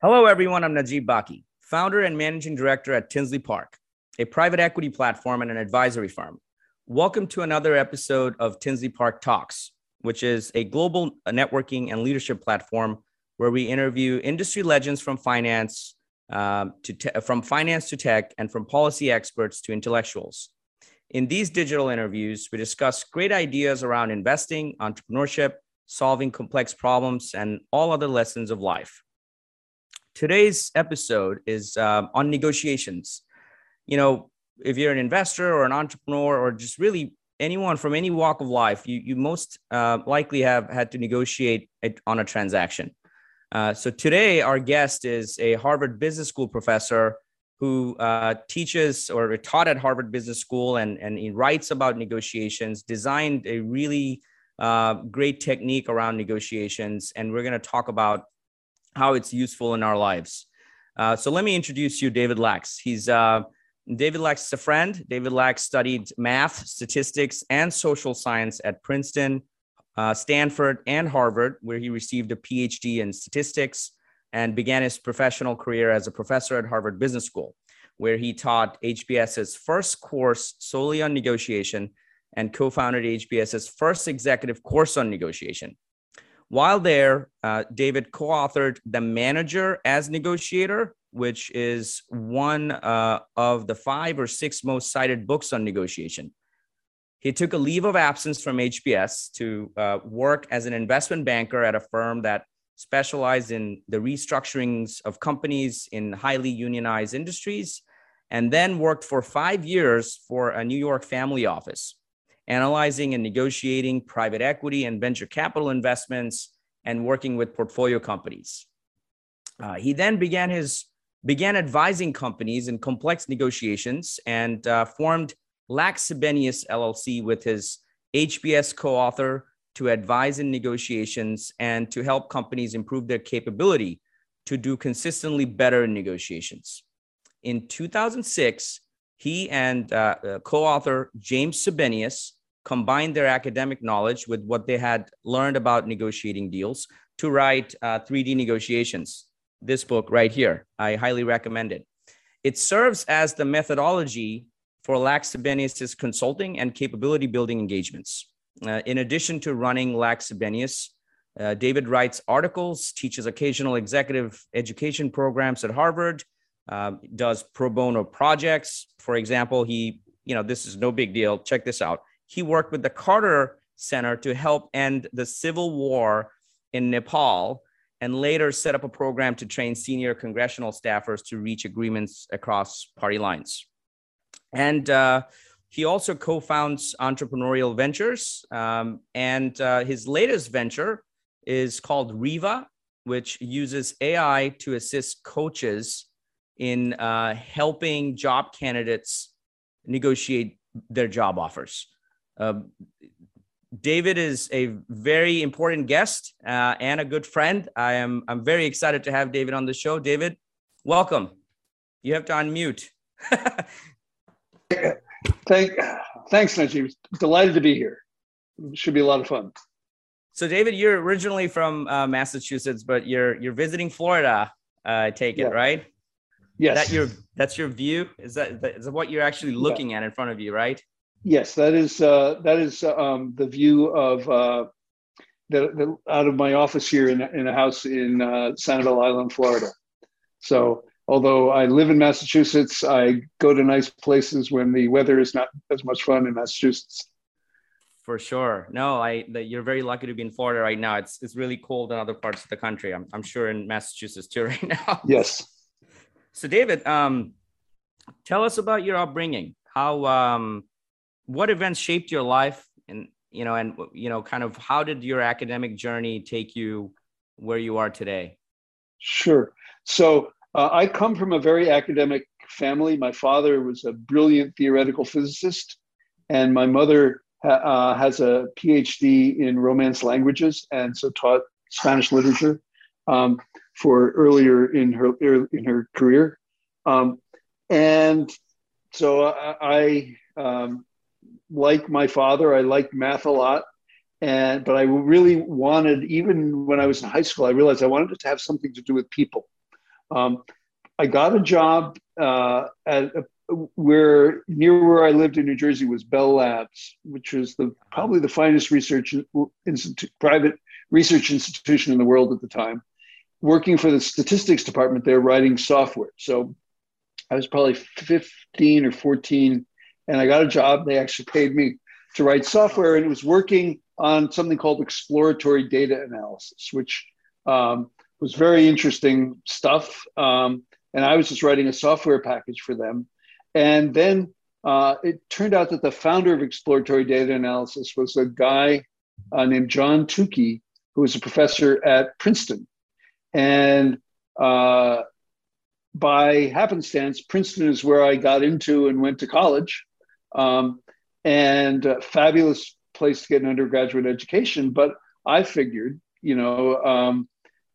Hello, everyone. I'm Najeeb Baqui, founder and managing director at Tinsley Park, a private equity platform and an advisory firm. Welcome to another episode of Tinsley Park Talks, which is a global networking and leadership platform where we interview industry legends from finance um, to te- from finance to tech and from policy experts to intellectuals. In these digital interviews, we discuss great ideas around investing, entrepreneurship, solving complex problems, and all other lessons of life. Today's episode is um, on negotiations. You know, if you're an investor or an entrepreneur or just really anyone from any walk of life, you, you most uh, likely have had to negotiate on a transaction. Uh, so today, our guest is a Harvard Business School professor who uh, teaches or taught at Harvard Business School and, and he writes about negotiations, designed a really uh, great technique around negotiations. And we're going to talk about how it's useful in our lives. Uh, so let me introduce you, David Lax. He's uh, David Lax is a friend. David Lax studied math, statistics, and social science at Princeton, uh, Stanford, and Harvard, where he received a PhD in statistics and began his professional career as a professor at Harvard Business School, where he taught HBS's first course solely on negotiation and co founded HBS's first executive course on negotiation. While there, uh, David co authored The Manager as Negotiator, which is one uh, of the five or six most cited books on negotiation. He took a leave of absence from HBS to uh, work as an investment banker at a firm that specialized in the restructurings of companies in highly unionized industries, and then worked for five years for a New York family office analyzing and negotiating private equity and venture capital investments, and working with portfolio companies. Uh, he then began his began advising companies in complex negotiations and uh, formed Lax Sebenius LLC with his HBS co-author to advise in negotiations and to help companies improve their capability to do consistently better in negotiations. In 2006, he and uh, uh, co-author James Sebenius combined their academic knowledge with what they had learned about negotiating deals to write uh, 3D negotiations. This book right here, I highly recommend it. It serves as the methodology for Lax Sebenius' consulting and capability building engagements. Uh, in addition to running Lax Sebenius, uh, David writes articles, teaches occasional executive education programs at Harvard, uh, does pro bono projects. For example, he, you know, this is no big deal. Check this out he worked with the Carter Center to help end the civil war in Nepal and later set up a program to train senior congressional staffers to reach agreements across party lines. And uh, he also co founds Entrepreneurial Ventures. Um, and uh, his latest venture is called Riva, which uses AI to assist coaches in uh, helping job candidates negotiate their job offers. Um, David is a very important guest uh, and a good friend. I am I'm very excited to have David on the show. David, welcome. You have to unmute. Thank, thanks, Najeeb. Delighted to be here. Should be a lot of fun. So, David, you're originally from uh, Massachusetts, but you're you're visiting Florida. Uh, I take it, yeah. right? Yes. That your that's your view. Is that is that what you're actually looking yeah. at in front of you, right? Yes, that is uh, that is um, the view of uh, the, the, out of my office here in, in a house in uh, Sanibel Island, Florida. So, although I live in Massachusetts, I go to nice places when the weather is not as much fun in Massachusetts. For sure. No, I you're very lucky to be in Florida right now. It's it's really cold in other parts of the country. I'm I'm sure in Massachusetts too right now. Yes. So, David, um, tell us about your upbringing. How um, what events shaped your life and you know and you know kind of how did your academic journey take you where you are today? Sure. So uh, i come from a very academic family. My father was a brilliant theoretical physicist and my mother uh, has a phd in romance languages and so taught spanish literature um, for earlier in her in her career. Um, and so i, I um, like my father. I liked math a lot. And but I really wanted, even when I was in high school, I realized I wanted to have something to do with people. Um, I got a job uh, at a, where near where I lived in New Jersey was Bell Labs, which was the probably the finest research institute, private research institution in the world at the time. Working for the statistics department, they're writing software. So I was probably 15 or 14, and I got a job. They actually paid me to write software, and it was working on something called exploratory data analysis, which um, was very interesting stuff. Um, and I was just writing a software package for them. And then uh, it turned out that the founder of exploratory data analysis was a guy uh, named John Tukey, who was a professor at Princeton. And uh, by happenstance, Princeton is where I got into and went to college. Um, and fabulous place to get an undergraduate education. But I figured, you know, um,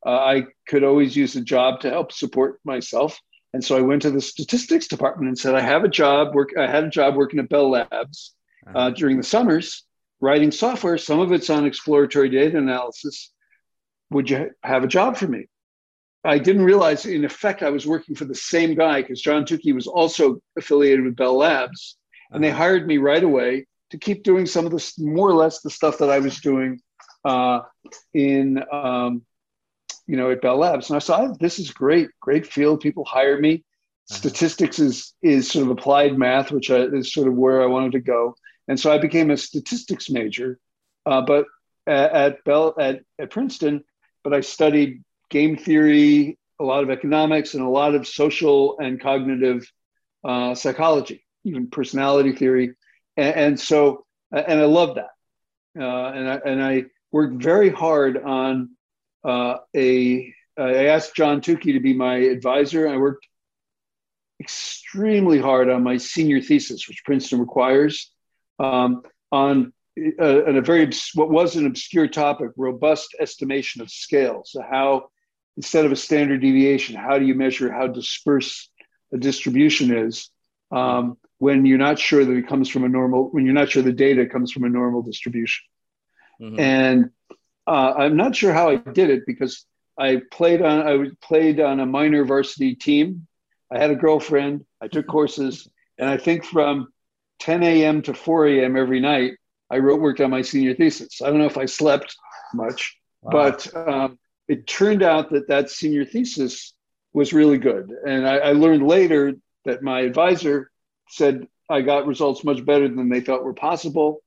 uh, I could always use a job to help support myself. And so I went to the statistics department and said, I have a job work. I had a job working at Bell Labs uh, uh-huh. during the summers, writing software. Some of it's on exploratory data analysis. Would you have a job for me? I didn't realize, in effect, I was working for the same guy because John Tukey was also affiliated with Bell Labs, and they hired me right away to keep doing some of the more or less the stuff that I was doing uh, in um, you know, at Bell Labs. And I saw this is great, great field. People hire me. Uh-huh. Statistics is is sort of applied math, which I, is sort of where I wanted to go. And so I became a statistics major, uh, but at, at Bell at, at Princeton. But I studied game theory, a lot of economics, and a lot of social and cognitive uh, psychology, even personality theory. And, and, so, and I love that. Uh, and I and I worked very hard on uh, a I asked John Tukey to be my advisor. I worked extremely hard on my senior thesis, which Princeton requires, um, on a, uh, a, very what was an obscure topic: robust estimation of scale. So how instead of a standard deviation, how do you measure how dispersed a distribution is um, when you're not sure that it comes from a normal when you're not sure the data comes from a normal distribution? Mm-hmm. And uh, I'm not sure how I did it because I played on I played on a minor varsity team. I had a girlfriend. I took courses, and I think from 10 a.m. to 4 a.m. every night, I wrote worked on my senior thesis. I don't know if I slept much, wow. but um, it turned out that that senior thesis was really good. And I, I learned later that my advisor said I got results much better than they thought were possible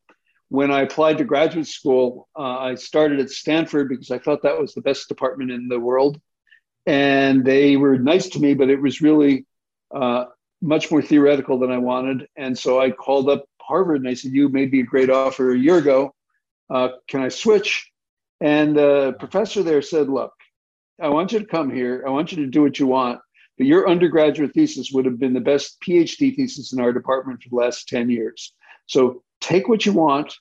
when I applied to graduate school, uh, I started at Stanford because I thought that was the best department in the world. And they were nice to me, but it was really uh, much more theoretical than I wanted. And so I called up Harvard and I said, You made me a great offer a year ago. Uh, can I switch? And the professor there said, Look, I want you to come here. I want you to do what you want. But your undergraduate thesis would have been the best PhD thesis in our department for the last 10 years. So take what you want,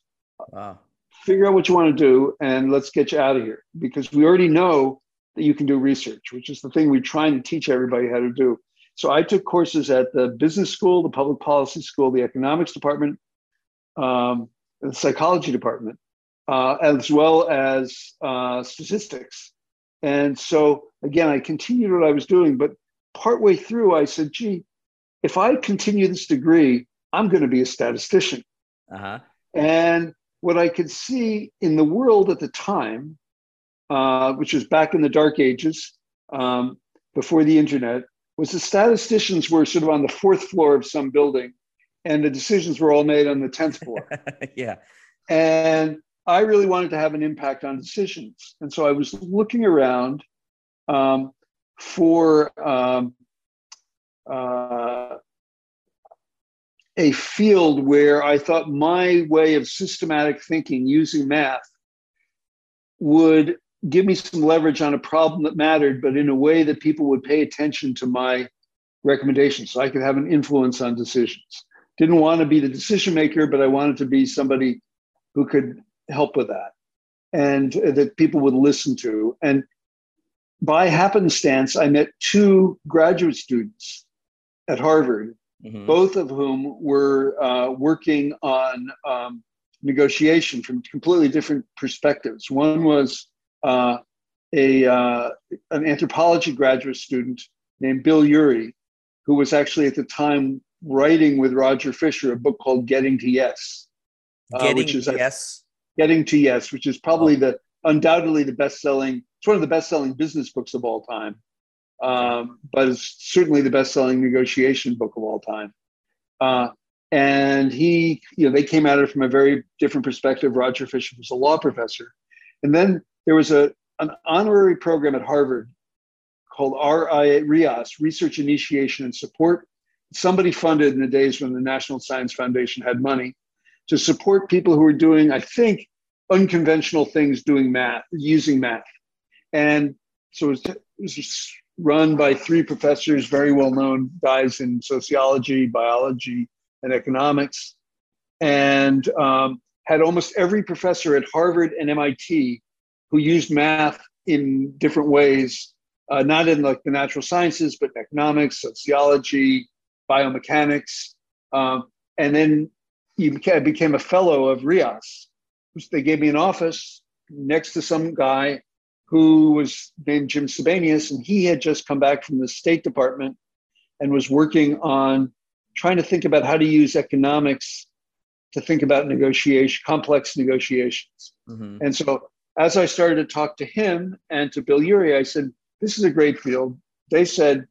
wow. figure out what you want to do, and let's get you out of here because we already know that you can do research, which is the thing we're trying to teach everybody how to do. So I took courses at the business school, the public policy school, the economics department, um, the psychology department, uh, as well as uh, statistics. And so again, I continued what I was doing, but partway through, I said, gee, if I continue this degree, I'm going to be a statistician. Uh-huh. And what I could see in the world at the time, uh, which was back in the dark ages, um, before the internet, was the statisticians were sort of on the fourth floor of some building, and the decisions were all made on the tenth floor. yeah. And I really wanted to have an impact on decisions, and so I was looking around um, for um, uh, a field where I thought my way of systematic thinking using math would give me some leverage on a problem that mattered, but in a way that people would pay attention to my recommendations so I could have an influence on decisions. Didn't want to be the decision maker, but I wanted to be somebody who could help with that and that people would listen to. And by happenstance, I met two graduate students at Harvard mm-hmm. both of whom were uh, working on um, negotiation from completely different perspectives. One was uh, a uh, an anthropology graduate student named Bill Ury, who was actually at the time writing with Roger Fisher a book called Getting to Yes. Uh, Getting which is, to Yes. Getting to Yes, which is probably oh. the undoubtedly the best selling. It's one of the best selling business books of all time, um, but it's certainly the best selling negotiation book of all time. Uh, and he, you know, they came at it from a very different perspective. Roger Fisher was a law professor, and then there was a an honorary program at Harvard called RI RIAS, Research Initiation and Support. Somebody funded in the days when the National Science Foundation had money to support people who were doing, I think, unconventional things doing math, using math. And so it was, run by three professors, very well known guys in sociology, biology, and economics, and um, had almost every professor at Harvard and MIT who used math in different ways, uh, not in like the natural sciences, but in economics, sociology, biomechanics. Um, and then you became a fellow of RIAS, they gave me an office next to some guy who was named Jim Sebenius, and he had just come back from the State Department and was working on trying to think about how to use economics to think about negotiation, complex negotiations. Mm-hmm. And so, as I started to talk to him and to Bill Ury, I said, "This is a great field." They said,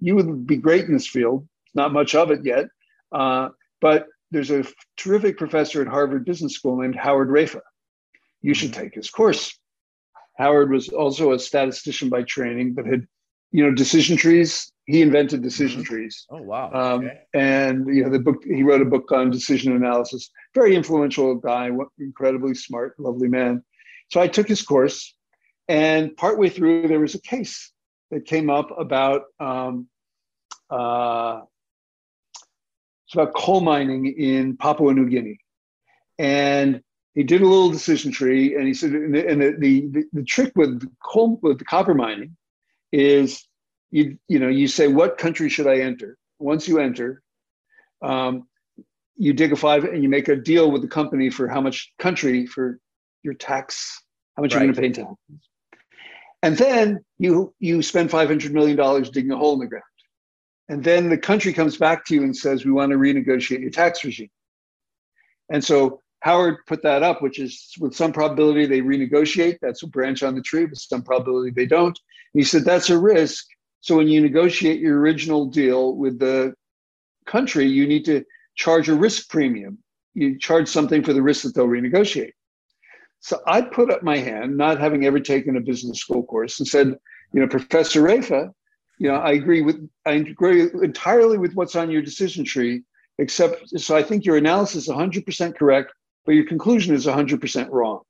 "You would be great in this field. Not much of it yet, uh, but there's a terrific professor at Harvard Business School named Howard Raiffa. You should take his course. Howard was also a statistician by training, but had, you know, decision trees. He invented decision mm-hmm. trees. Oh wow! Um, okay. And you know, the book he wrote a book on decision analysis. Very influential guy, incredibly smart, lovely man. So I took his course, and partway through there was a case that came up about um, uh, it's about coal mining in Papua New Guinea. And he did a little decision tree, and he said, and the, and the, the, the trick with the coal with the copper mining is you you know you say what country should I enter? Once you enter, um, you dig a five and you make a deal with the company for how much country for your tax, how much right. you're going to pay tax, and then you you spend five hundred million dollars digging a hole in the ground. And then the country comes back to you and says, we want to renegotiate your tax regime. And so Howard put that up, which is with some probability they renegotiate. That's a branch on the tree, with some probability they don't. And he said that's a risk. So when you negotiate your original deal with the country, you need to charge a risk premium. You charge something for the risk that they'll renegotiate. So I put up my hand, not having ever taken a business school course, and said, you know, Professor Raiffa, you know, I agree with I agree entirely with what's on your decision tree, except so I think your analysis is 100% correct, but your conclusion is 100% wrong.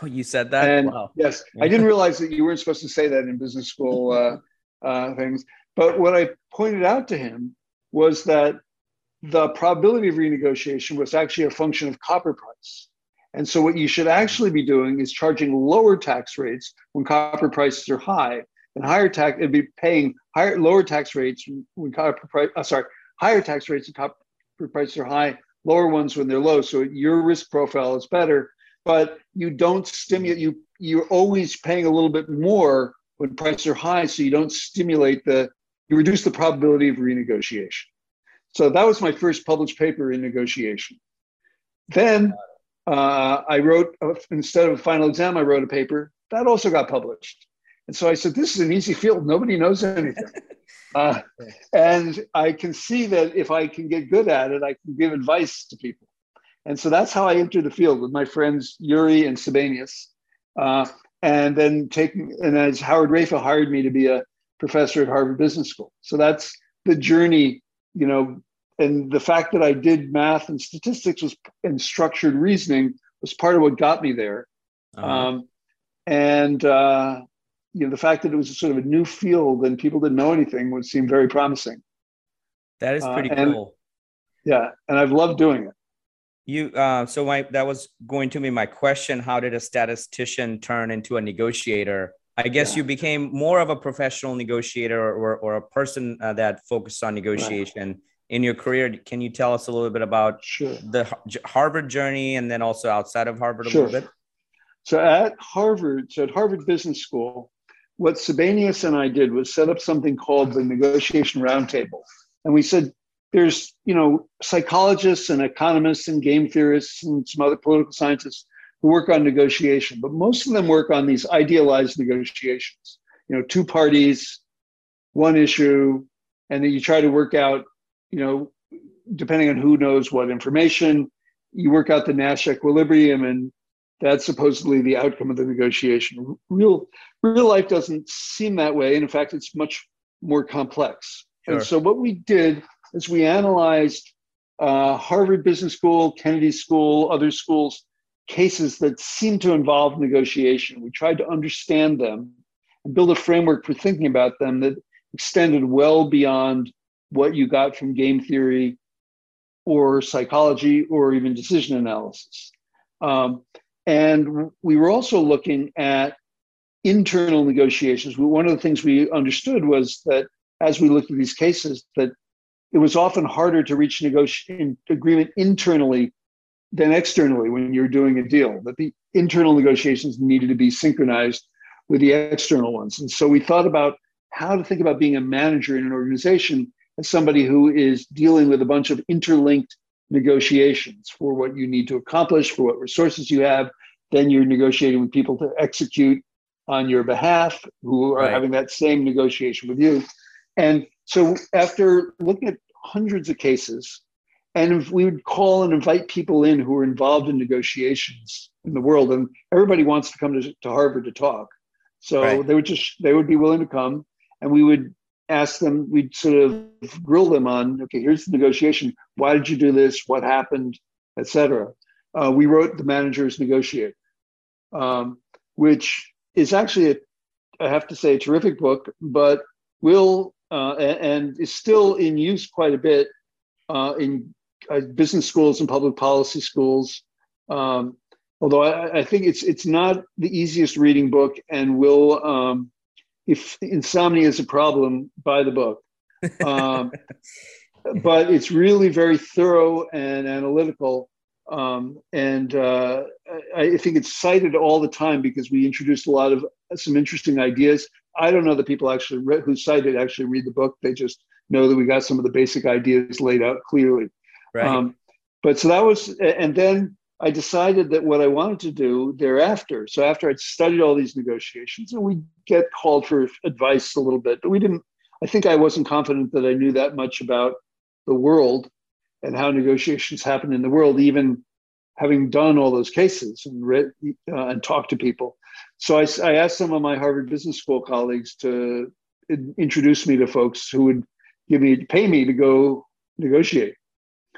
Oh, you said that? And wow. yes, I didn't realize that you weren't supposed to say that in business school uh, uh, things. But what I pointed out to him was that the probability of renegotiation was actually a function of copper price. And so, what you should actually be doing is charging lower tax rates when copper prices are high and higher tax, it'd be paying higher, lower tax rates when copper price, uh, sorry, higher tax rates when copper prices are high, lower ones when they're low. So your risk profile is better, but you don't stimulate, you, you're always paying a little bit more when prices are high. So you don't stimulate the, you reduce the probability of renegotiation. So that was my first published paper in negotiation. Then uh, I wrote, uh, instead of a final exam, I wrote a paper that also got published. And so I said, this is an easy field. Nobody knows anything. Uh, and I can see that if I can get good at it, I can give advice to people. And so that's how I entered the field with my friends Ury and Sebenius. Uh, and then taking, and as Howard Raiffa hired me to be a professor at Harvard Business School. So that's the journey, you know, and the fact that I did math and statistics was and structured reasoning was part of what got me there. Uh-huh. Um, and uh, you know the fact that it was sort of a new field and people didn't know anything would seem very promising. That is uh, pretty uh, and, cool. Yeah, and I've loved doing it. You uh, so my that was going to be my question. How did a statistician turn into a negotiator? I guess yeah. you became more of a professional negotiator or, or a person uh, that focused on negotiation right. in your career. Can you tell us a little bit about sure. the Harvard journey and then also outside of Harvard a sure. little bit? So at Harvard, so at Harvard Business School, what Sebenius and I did was set up something called the negotiation roundtable. And we said, there's, you know, psychologists and economists and game theorists and some other political scientists who work on negotiation, but most of them work on these idealized negotiations. You know, two parties, one issue, and then you try to work out, you know, depending on who knows what information, you work out the Nash equilibrium, and that's supposedly the outcome of the negotiation. Real, real life doesn't seem that way, and in fact, it's much more complex. Sure. And so, what we did is we analyzed uh, Harvard Business School, Kennedy School, other schools cases that seemed to involve negotiation. We tried to understand them and build a framework for thinking about them that extended well beyond what you got from game theory or psychology or even decision analysis. Um, and we were also looking at internal negotiations. One of the things we understood was that as we looked at these cases, that it was often harder to reach negotiation agreement internally than externally when you're doing a deal. That the internal negotiations needed to be synchronized with the external ones. And so we thought about how to think about being a manager in an organization as somebody who is dealing with a bunch of interlinked negotiations for what you need to accomplish, for what resources you have. Then you're negotiating with people to execute on your behalf who are right. having that same negotiation with you. And so after looking at hundreds of cases, and we would call and invite people in who are involved in negotiations in the world, and everybody wants to come to, to Harvard to talk. So right. they would just they would be willing to come, and we would ask them. We'd sort of grill them on, okay, here's the negotiation. Why did you do this? What happened, etc. Uh, we wrote the managers negotiate, um, which is actually a, I have to say a terrific book, but will uh, and is still in use quite a bit uh, in uh, business schools and public policy schools. Um, although I, I, think it's it's not the easiest reading book, and will um, if insomnia is a problem, buy the book. Um, but it's really very thorough and analytical. Um, and uh, I, think it's cited all the time because we introduced a lot of some interesting ideas. I don't know that people actually read, who cite it actually read the book. They just know that we got some of the basic ideas laid out clearly. Right. Um, but so that was, and then I decided that what I wanted to do thereafter. So after I'd studied all these negotiations, and we get called for advice a little bit, but we didn't. I think I wasn't confident that I knew that much about the world and how negotiations happen in the world, even having done all those cases and read uh, and talked to people. So I, I, asked some of my Harvard Business School colleagues to introduce me to folks who would give me pay me to go negotiate.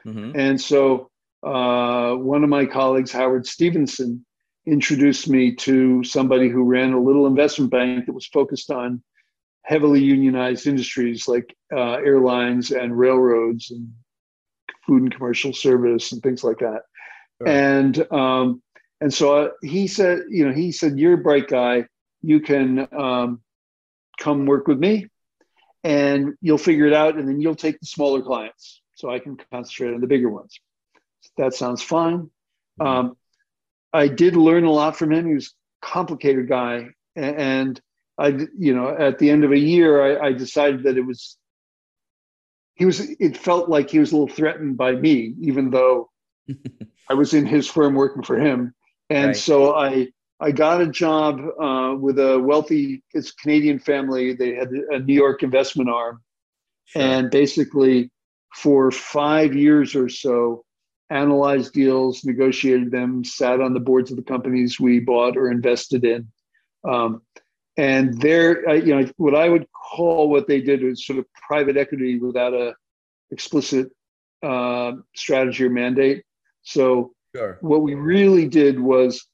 Mm-hmm. And so uh, one of my colleagues, Howard Stevenson, introduced me to somebody who ran a little investment bank that was focused on heavily unionized industries like uh, airlines and railroads and food and commercial service and things like that. Sure. And um, and so uh, he said, you know, he said, "You're a bright guy. You can um, come work with me, and you'll figure it out, and then you'll take the smaller clients, so I can concentrate on the bigger ones." That sounds fine. Mm-hmm. Um, I did learn a lot from him. He was a complicated guy. And I, you know, at the end of a year, I, I decided that it was, he was, it felt like he was a little threatened by me, even though I was in his firm working for him. And right. so I, I got a job uh, with a wealthy it's Canadian family. They had a New York investment arm. Sure. And basically, for five years or so, analyzed deals, negotiated them, sat on the boards of the companies we bought or invested in. Um, and there, you know, what I would call what they did was sort of private equity without a explicit uh, strategy or mandate. So sure. what we really did was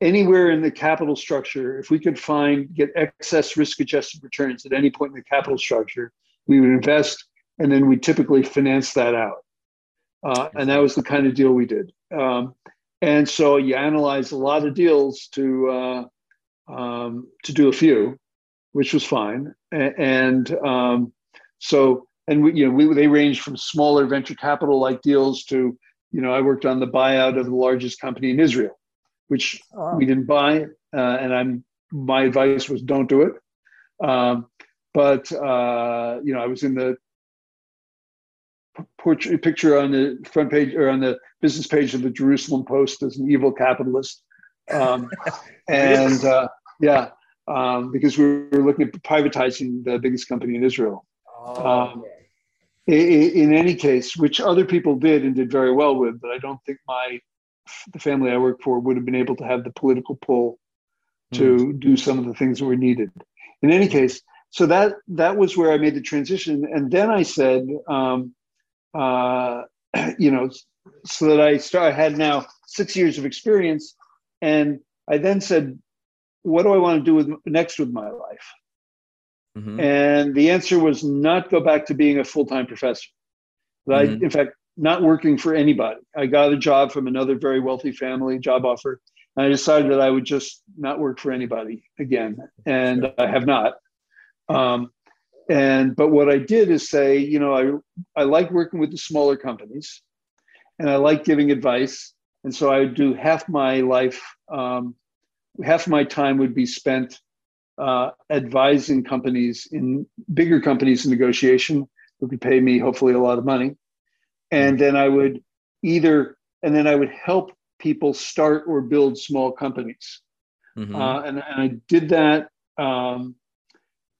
anywhere in the capital structure, if we could find get excess risk-adjusted returns at any point in the capital structure, we would invest, and then we typically finance that out. Uh, and that was the kind of deal we did. Um, and so you analyze a lot of deals to uh, um, to do a few, which was fine. And um, so, and we, you know, we, they range from smaller venture capital like deals to, you know, I worked on the buyout of the largest company in Israel, which oh. we didn't buy. Uh, and I'm my advice was don't do it. Um, but uh, you know, I was in the portrait picture on the front page or on the business page of the Jerusalem Post as an evil capitalist, um, and uh, yeah, um, because we were looking at privatizing the biggest company in Israel. Oh, um, in, in any case, which other people did and did very well with, but I don't think my the family I work for would have been able to have the political pull to mm. do some of the things that were needed. In any case, so that that was where I made the transition, and then I said, um, uh, you know, so that I start. I had now six years of experience, and I then said, what do I want to do with next with my life? Mm-hmm. And the answer was not go back to being a full time professor. Mm-hmm. I, in fact, not working for anybody. I got a job from another very wealthy family, job offer, and I decided that I would just not work for anybody again, and. I have not. Um, and but what I did is say, you know, I I like working with the smaller companies, and I like giving advice, and so I would do half my life, um, half my time would be spent uh, advising companies in bigger companies in negotiation who could pay me hopefully a lot of money and then I would either and then I would help people start or build small companies. Mm-hmm. Uh, and, and, I did that. Um,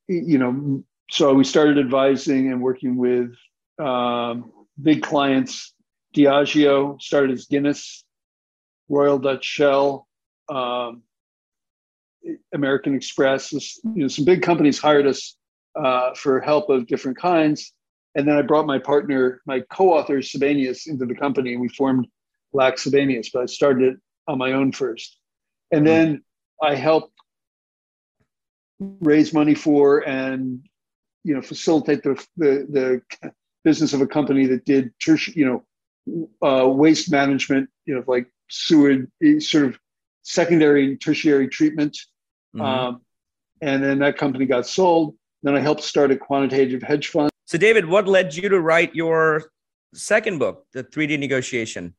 you know, so we started advising and working with um, big clients. Diageo started as Guinness, Royal Dutch Shell, um, American Express. You know, some big companies hired us uh, for help of different kinds. And then I brought my partner, my co-author Sebenius, into the company, we formed Lax Sebenius. But I started it on my own first, and then I helped raise money for and you know facilitate the the, the business of a company that did tertiary, you know, uh, waste management, you know, like sewage, sort of secondary and tertiary treatment. Mm-hmm. Um, and then that company got sold. Then I helped start a quantitative hedge fund. So, David, what led you to write your second book, The 3D Negotiation?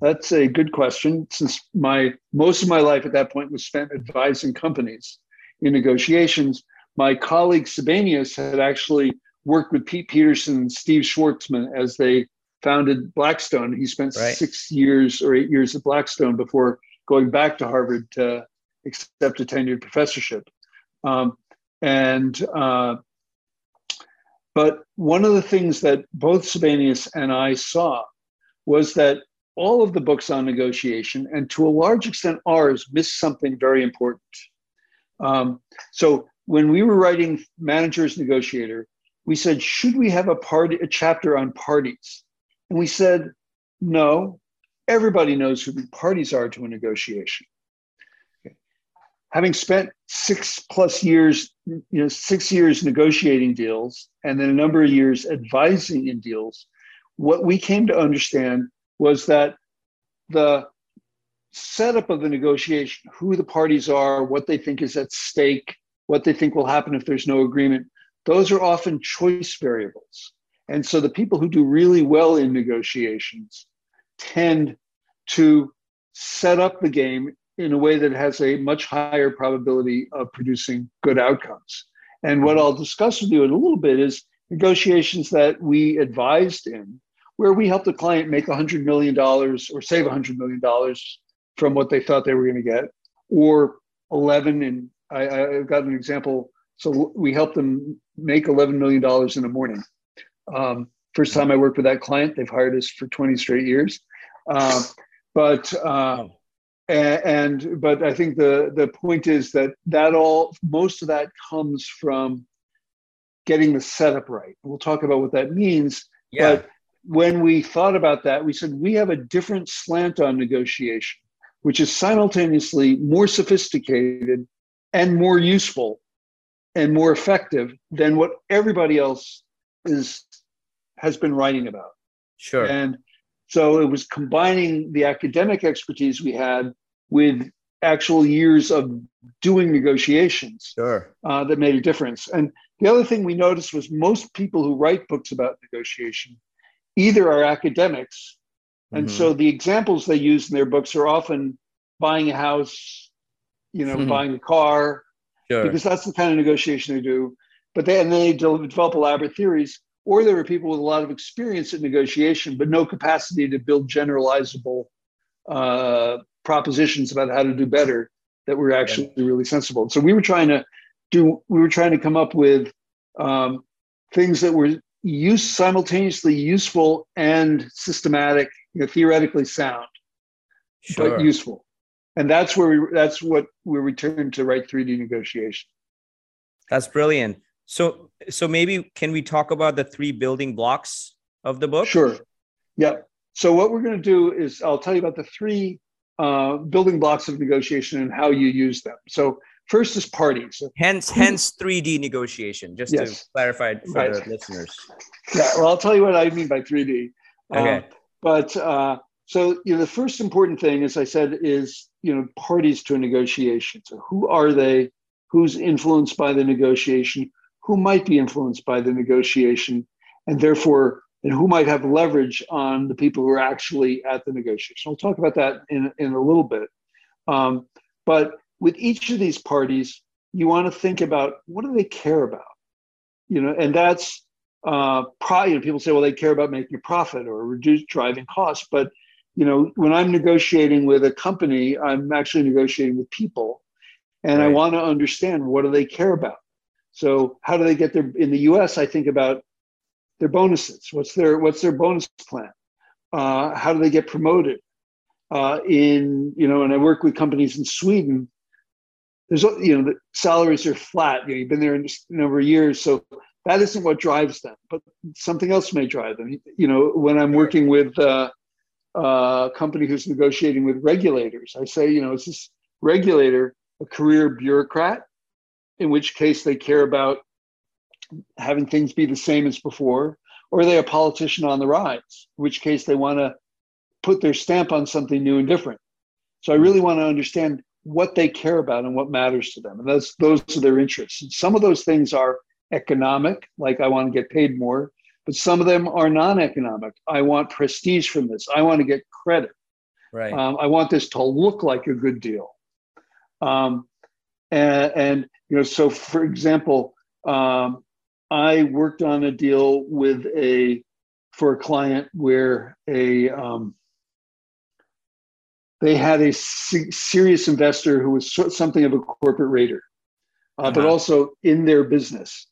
That's a good question. Since my most of my life at that point was spent advising companies in negotiations, my colleague Sebenius had actually worked with Pete Peterson and Steve Schwartzman as they founded Blackstone. He spent right. six years or eight years at Blackstone before going back to Harvard to accept a tenured professorship. Um, and uh, but one of the things that both Sebenius and I saw was that all of the books on negotiation, and to a large extent ours, missed something very important. Um, so when we were writing Manager as Negotiator, we said, should we have a party, a chapter on parties? And we said, no, everybody knows who the parties are to a negotiation. Having spent six plus years, you know, six years negotiating deals and then a number of years advising in deals, what we came to understand was that the setup of the negotiation, who the parties are, what they think is at stake, what they think will happen if there's no agreement, those are often choice variables. And so the people who do really well in negotiations tend to set up the game in a way that has a much higher probability of producing good outcomes. And what I'll discuss with you in a little bit is negotiations that we advised in, where we helped a client make $100 million or save $100 million from what they thought they were going to get, or 11. And I, have got an example. So we helped them make $11 million in a morning. Um, first time I worked with that client, they've hired us for 20 straight years. Uh, but uh, and, and but I think the the point is that that all most of that comes from getting the setup right. We'll talk about what that means. Yeah. But when we thought about that, we said we have a different slant on negotiation, which is simultaneously more sophisticated and more useful and more effective than what everybody else is has been writing about. Sure. And so it was combining the academic expertise we had with actual years of doing negotiations sure. uh, that made a difference. And the other thing we noticed was most people who write books about negotiation either are academics, and mm-hmm. so the examples they use in their books are often buying a house, you know, mm-hmm. buying a car, sure. because that's the kind of negotiation they do. But they and then they develop elaborate theories. Or there were people with a lot of experience in negotiation, but no capacity to build generalizable uh, propositions about how to do better that were actually yeah. really sensible. So we were trying to do. We were trying to come up with um, things that were use simultaneously useful and systematic, you know, theoretically sound, sure. but useful. And that's where we that's what we returned to write 3D negotiation. That's brilliant. So so maybe can we talk about the three building blocks of the book? Sure. Yeah. So what we're going to do is I'll tell you about the three uh, building blocks of negotiation and how you use them. So First is parties. Hence, hence 3D negotiation. Just yes. to clarify for right. the listeners. Yeah, well, I'll tell you what I mean by 3D. Okay. Um, but uh, so you know, the first important thing, as I said, is you know parties to a negotiation. So who are they? Who's influenced by the negotiation? Who might be influenced by the negotiation, and therefore, and who might have leverage on the people who are actually at the negotiation? I'll talk about that in in a little bit. Um, but with each of these parties, you want to think about what do they care about, you know, and that's uh, you know, people say, well, they care about making a profit or reduce driving costs, but you know, when I'm negotiating with a company, I'm actually negotiating with people, and right. I want to understand what do they care about. So, how do they get their in the U.S.? I think about their bonuses. What's their what's their bonus plan? Uh, how do they get promoted? Uh, in you know, and I work with companies in Sweden there's you know the salaries are flat. You know, you've been there a number of years, so that isn't what drives them. But something else may drive them. You know, when I'm working with uh, a company who's negotiating with regulators, I say, you know, is this regulator a career bureaucrat? In which case they care about having things be the same as before, or are they a politician on the rise? In which case they want to put their stamp on something new and different. So I hmm. really want to understand what they care about and what matters to them. And those, those are their interests. And some of those things are economic, like I want to get paid more, but some of them are non economic. I want prestige from this, I want to get credit. Right. Um, I want this to look like a good deal. Um, and, and, you know, so for example, um, I worked on a deal with a for a client where a um, they had a serious investor who was something of a corporate raider, uh, uh-huh. but also in their business.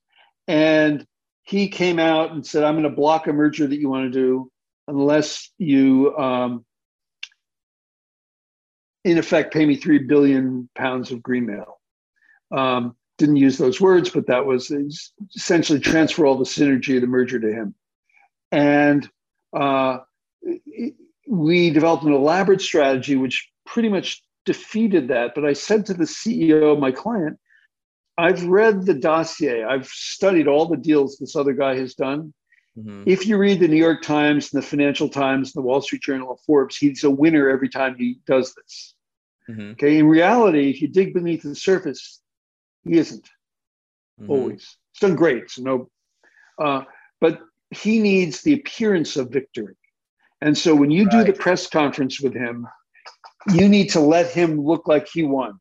And he came out and said, I'm going to block a merger that you want to do unless you, um, in effect, pay me 3 billion pounds of green mail. Um, didn't use those words, but that was essentially transfer all the synergy of the merger to him. And uh, we developed an elaborate strategy which pretty much defeated that. But I said to the CEO of my client, I've read the dossier, I've studied all the deals this other guy has done. Mm-hmm. If you read the New York Times and the Financial Times and the Wall Street Journal of Forbes, he's a winner every time he does this. Mm-hmm. Okay. In reality, if you dig beneath the surface, he isn't mm-hmm. always. He's done great. So no, uh, but he needs the appearance of victory. And so when you right. do the press conference with him, you need to let him look like he won.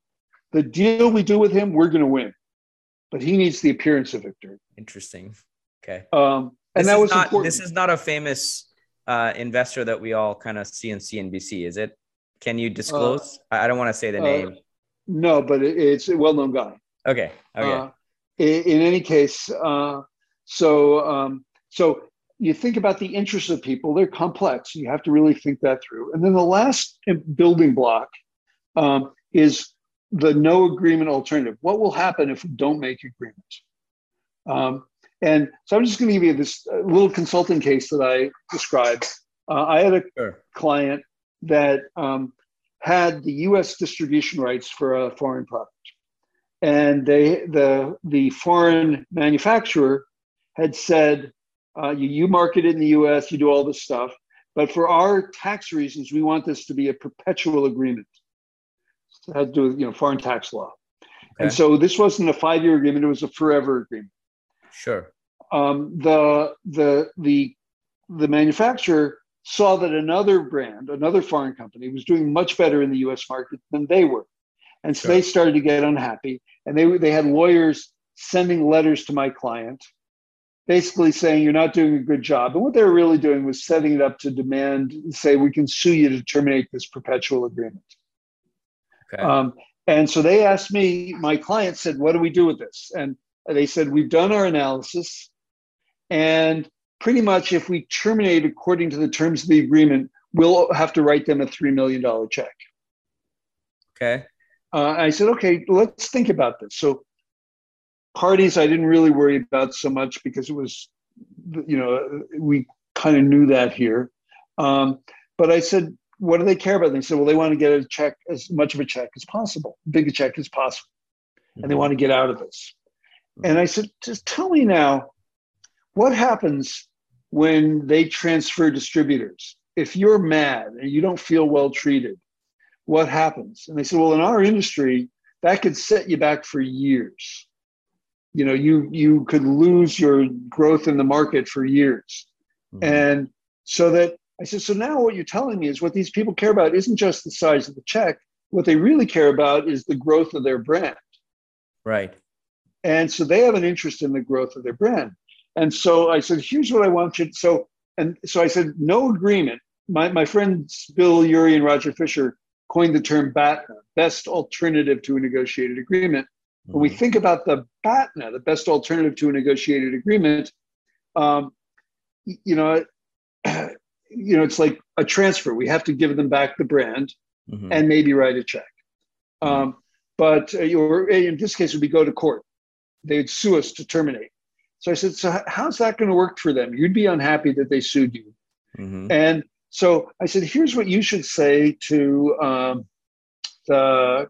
The deal we do with him, we're going to win, but he needs the appearance of victory. Interesting. Okay. Um, and this that was not, important. This is not a famous uh, investor that we all kind of see in CNBC, is it? Can you disclose? Uh, I don't want to say the uh, name. No, but it, it's a well-known guy. Okay. Okay. Uh, in, in, any case, uh, so um, so you think about the interests of people, they're complex. You have to really think that through. And then the last building block um, is the no agreement alternative. What will happen if we don't make agreements? Um, and so I'm just going to give you this uh, little consulting case that I described. Uh, I had a sure. client that um, had the U.S. distribution rights for a foreign product, and they the the foreign manufacturer had said, uh, you, you market it in the US, you do all this stuff. But for our tax reasons, we want this to be a perpetual agreement. It has to do with you know foreign tax law. Okay. And so this wasn't a five-year agreement, it was a forever agreement. Sure. Um, the the the the manufacturer saw that another brand, another foreign company, was doing much better in the US market than they were. And so sure. they started to get unhappy. and they they had lawyers sending letters to my client, basically saying you're not doing a good job. And what they were really doing was setting it up to demand, say we can sue you to terminate this perpetual agreement. Okay. Um, and so they asked me, my client said, What do we do with this? And they said, We've done our analysis. And pretty much if we terminate according to the terms of the agreement, we'll have to write them a $3 million check. Okay. Uh, I said, Okay, let's think about this. So parties I didn't really worry about so much because it was, you know, we kind of knew that here. Um, but I said, what do they care about? they said, well, they want to get a check, as much of a check as possible, big a check as possible. Mm-hmm. And they mm-hmm. want to get out of this. Mm-hmm. And I said, just tell me now, what happens when they transfer distributors? If you're mad and you don't feel well treated, what happens? And they said, well, in our industry, that could set you back for years. You know, you you could lose your growth in the market for years. Mm-hmm. And so that I said, so now what you're telling me is what these people care about isn't just the size of the check. What they really care about is the growth of their brand. Right. And so they have an interest in the growth of their brand. And so I said, here's what I want you to. So, and so I said, no agreement. My, my friends Bill Ury and Roger Fisher coined the term BATNA, best alternative to a negotiated agreement. Mm-hmm. When we mm-hmm. think about the BATNA, the best alternative to a negotiated agreement, um, you know, you know, it's like a transfer. We have to give them back the brand mm-hmm. and maybe write a check. Mm-hmm. Um, but uh, or in this case, would we go to court. They'd sue us to terminate. So I said, so how's that going to work for them? You'd be unhappy that they sued you. Mm-hmm. And so I said, here's what you should say to um, the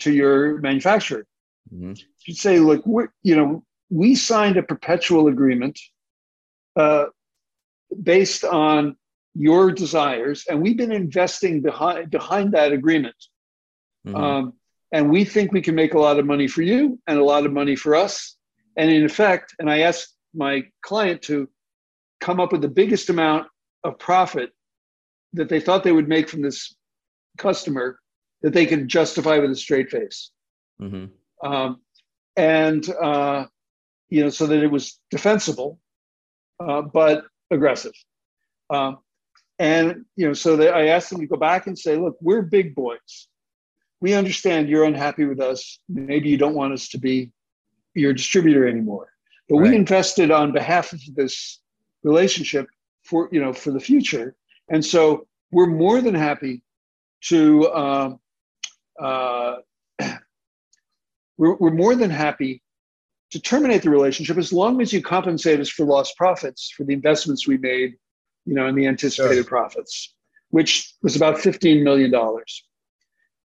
to your manufacturer. Mm-hmm. You say, look, we're, you know, we signed a perpetual agreement uh, based on your desires, and we've been investing behind behind that agreement. Mm-hmm. Um, and we think we can make a lot of money for you and a lot of money for us. And in effect, and I asked my client to come up with the biggest amount of profit that they thought they would make from this customer that they could justify with a straight face. Mm-hmm. Um, and, uh, you know, so that it was defensible, uh, but aggressive. Um, and you know, so that I asked them to go back and say, look, we're big boys. We understand you're unhappy with us. Maybe you don't want us to be your distributor anymore. But right. we invested on behalf of this relationship for you know for the future, and so we're more than happy to. Uh, uh, we're, we're more than happy to terminate the relationship as long as you compensate us for lost profits for the investments we made you know, in the anticipated profits, which was about $15 million.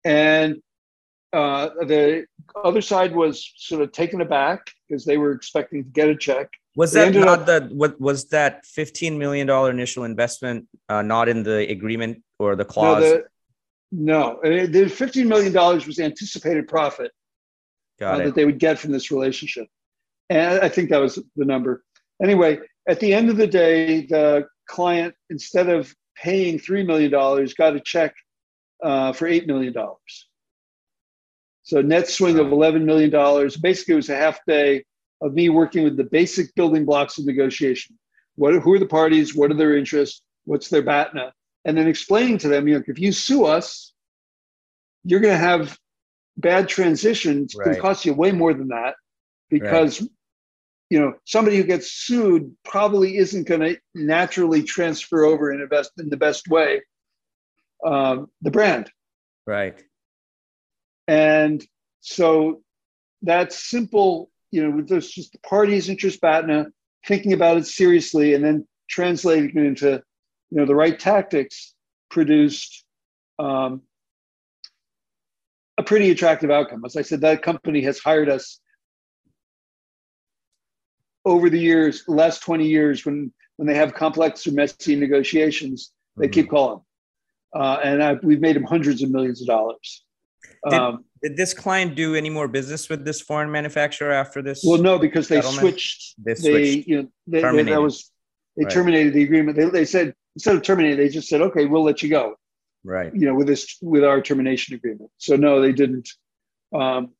And uh, the other side was sort of taken aback because they were expecting to get a check. Was that not up, the what was that fifteen million dollar initial investment uh, not in the agreement or the clause? No, the, no. the fifteen million dollars was anticipated profit uh, that they would get from this relationship, and I think that was the number. Anyway, at the end of the day, the client, instead of paying $3 million, got a check uh, for $8 million. So net swing of $11 million. Basically, it was a half day of me working with the basic building blocks of negotiation. What, who are the parties? What are their interests? What's their BATNA? And then explaining to them, you know, if you sue us, you're going to have bad transitions. It's right. going to cost you way more than that because right you know somebody who gets sued probably isn't going to naturally transfer over in, best, in the best way um, the brand. Right. And so that simple you know with those just the parties interest batna thinking about it seriously and then translating it into you know the right tactics produced um, a pretty attractive outcome. As i said that company has hired us over the years, the last 20 years, when when they have complex or messy negotiations, they mm-hmm. keep calling. Uh, and I, we've made them hundreds of millions of dollars. Did, um, did, this client do any more business with this foreign manufacturer after this? Well, no, because they switched. They switched. They, you know, they, they, that was they right. terminated the agreement. They, they said instead of terminating, they just said, "Okay, we'll let you go." Right. You know, with this with our termination agreement. So no, they didn't. Um,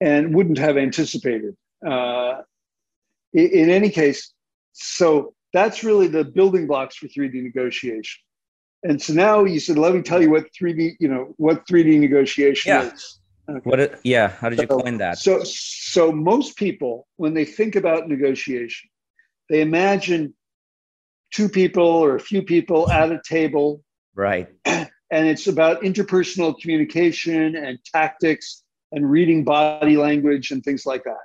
and wouldn't have anticipated. Uh, in, in any case, so that's really the building blocks for 3D negotiation. And so now you said, let me tell you what 3D, you know, what 3D negotiation Yeah. is. Okay. What? It, yeah. How did you So- coin that? So, so most people, when they think about negotiation, they imagine two people or a few people at a table, Right. and it's about interpersonal communication and tactics and reading body language and things like that.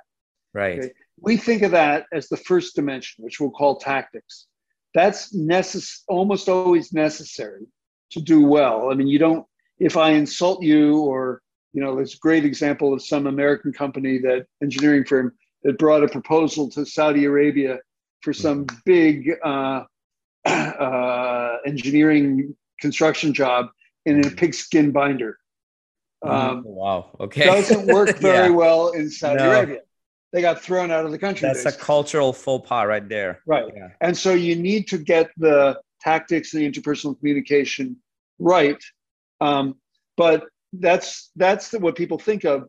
Right. Okay. We think of that as the first dimension, which we'll call tactics. That's necess- almost always necessary to do well. I mean, you don't, if I insult you, or, you know, there's a great example of some American company that engineering firm that brought a proposal to Saudi Arabia for some big uh, uh, engineering construction job in a pigskin binder. Um, Mhm. wow. Okay. doesn't work very Yeah. well in Saudi No. Arabia. They got thrown out of the country. That's a cultural faux pas right there. right. Yeah. And so you need to get the tactics and the interpersonal communication right. Um, but that's that's the, what people think of,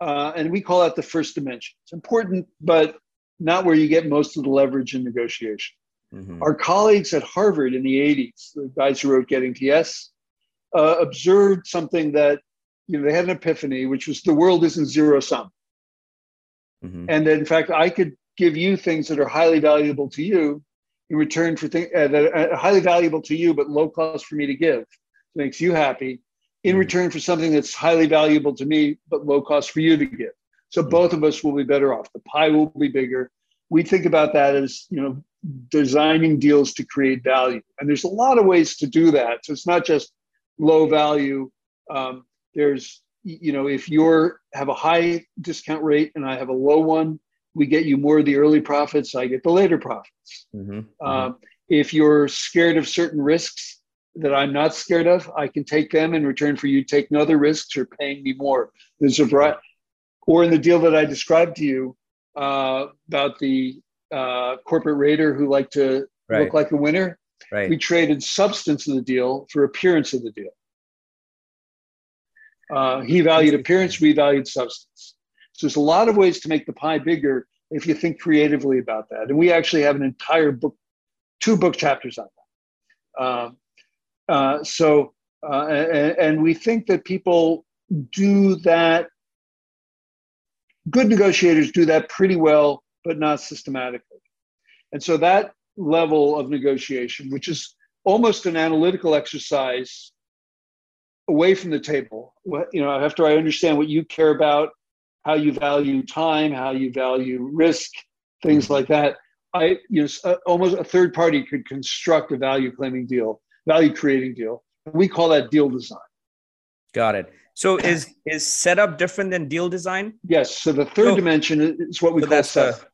uh, and we call that the first dimension. It's important, but not where you get most of the leverage in negotiation. Mhm. Our colleagues at Harvard in the 80s, the guys who wrote Getting to Yes, uh, observed something that you know they had an epiphany, which was the world isn't zero sum. Mhm. and that in fact I could give you things that are highly valuable to you in return for things uh, that are highly valuable to you but low cost for me to give. It makes you happy in Mhm. return for something that's highly valuable to me but low cost for you to give. So Mhm. both of us will be better off. The pie will be bigger. We think about that as you know designing deals to create value, and there's a lot of ways to do that. So it's not just low value. Um, there's you know if you're have a high discount rate and i have a low one we get you more of the early profits i get the later profits Mhm. um, if you're scared of certain risks that i'm not scared of i can take them in return for you taking other risks or paying me more there's a variety or in the deal that i described to you uh, about the uh, corporate raider who liked to Right. look like a winner Right. we traded substance of the deal for appearance of the deal. Uh, he valued appearance, we valued substance. So there's a lot of ways to make the pie bigger if you think creatively about that. And we actually have an entire book, two book chapters on that. Um, uh, so, uh, and, and we think that people do that. Good negotiators do that pretty well, but not systematically. And so that level of negotiation, which is almost an analytical exercise away from the table. What, you know, after I understand what you care about, how you value time, how you value risk, things like that, I, you know, uh, almost a third party could construct a value claiming deal, value creating deal. We call that deal design. Got it. So is is setup different than deal design? Yes. So the third So- dimension is what we So call setup. the,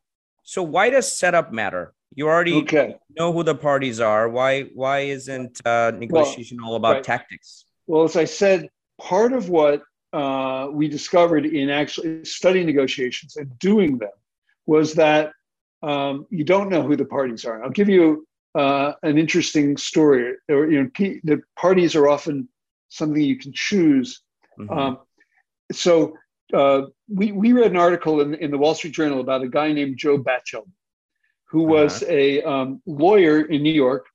so why does setup matter? You already Okay. know who the parties are. Why why isn't uh, negotiation all about right. tactics? Well, as I said, part of what uh, we discovered in actually studying negotiations and doing them was that um, you don't know who the parties are. I'll give you uh, an interesting story. Or, you know, p- the parties are often something you can choose. Mhm. Um, so uh, we, we read an article in, in the Wall Street Journal about a guy named Joe Batchel, who was a um, lawyer in New York.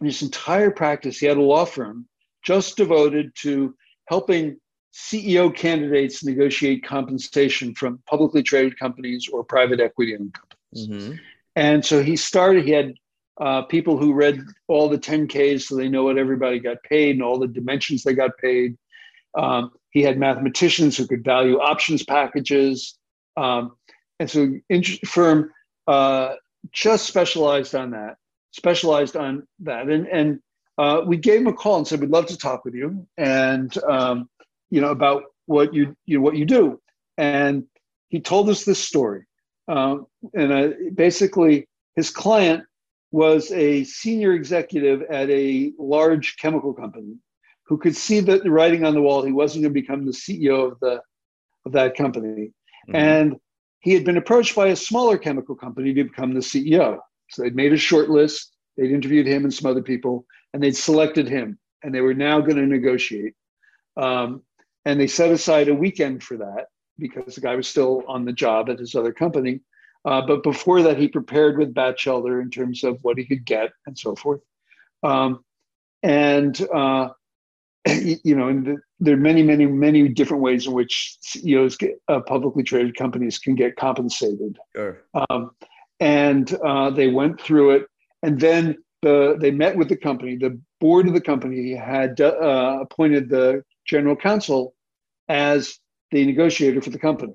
In his entire practice, he had a law firm just devoted to helping CEO candidates negotiate compensation from publicly traded companies or private equity owned companies. Mhm. And so he started, he had uh, people who read all the 10Ks so they know what everybody got paid and all the dimensions they got paid. Um, he had mathematicians who could value options packages. Um, and so int- firm uh, just specialized on that, specialized on that. And, and uh, we gave him a call and said, we'd love to talk with you and, um, you know, about what you, you know, what you do. And he told us this story. Um, and uh, basically, his client was a senior executive at a large chemical company who could see that the writing on the wall he wasn't going to become the CEO of the of that company. Mhm. And he had been approached by a smaller chemical company to become the CEO. So they'd made a short list, they'd interviewed him and some other people, and they'd selected him. And they were now going to negotiate. Um, and they set aside a weekend for that. because the guy was still on the job at his other company. Uh, but before that, he prepared with Bachelder in terms of what he could get and so forth. Um, and uh, you know, and the, there are many, many, many different ways in which CEOs, get, uh, publicly traded companies, can get compensated. Sure. Um, and uh, they went through it, and then the they met with the company. The board of the company had uh, appointed the general counsel as the negotiator for the company.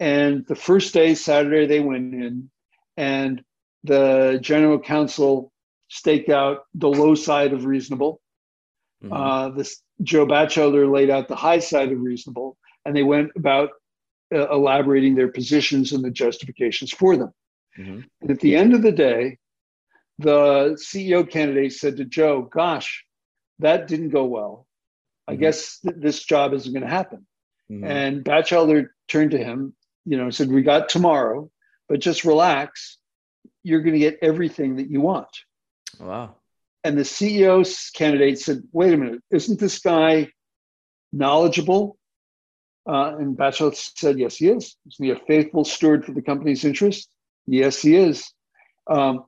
And the first day, Saturday, they went in, and the general counsel staked out the low side of reasonable. Mm-hmm. Uh, this Joe Bachelder laid out the high side of reasonable, and they went about uh, elaborating their positions and the justifications for them. Mm-hmm. And at the end of the day, the CEO candidate said to Joe, Gosh, that didn't go well. I mm-hmm. guess th- this job isn't going to happen. Mm-hmm. And Bachelder turned to him, you know, said, We got tomorrow, but just relax. You're going to get everything that you want. Wow. And the CEO candidate said, Wait a minute, isn't this guy knowledgeable? Uh, and Bachelder said, Yes, he is. Isn't he a faithful steward for the company's interest? Yes, he is. Um,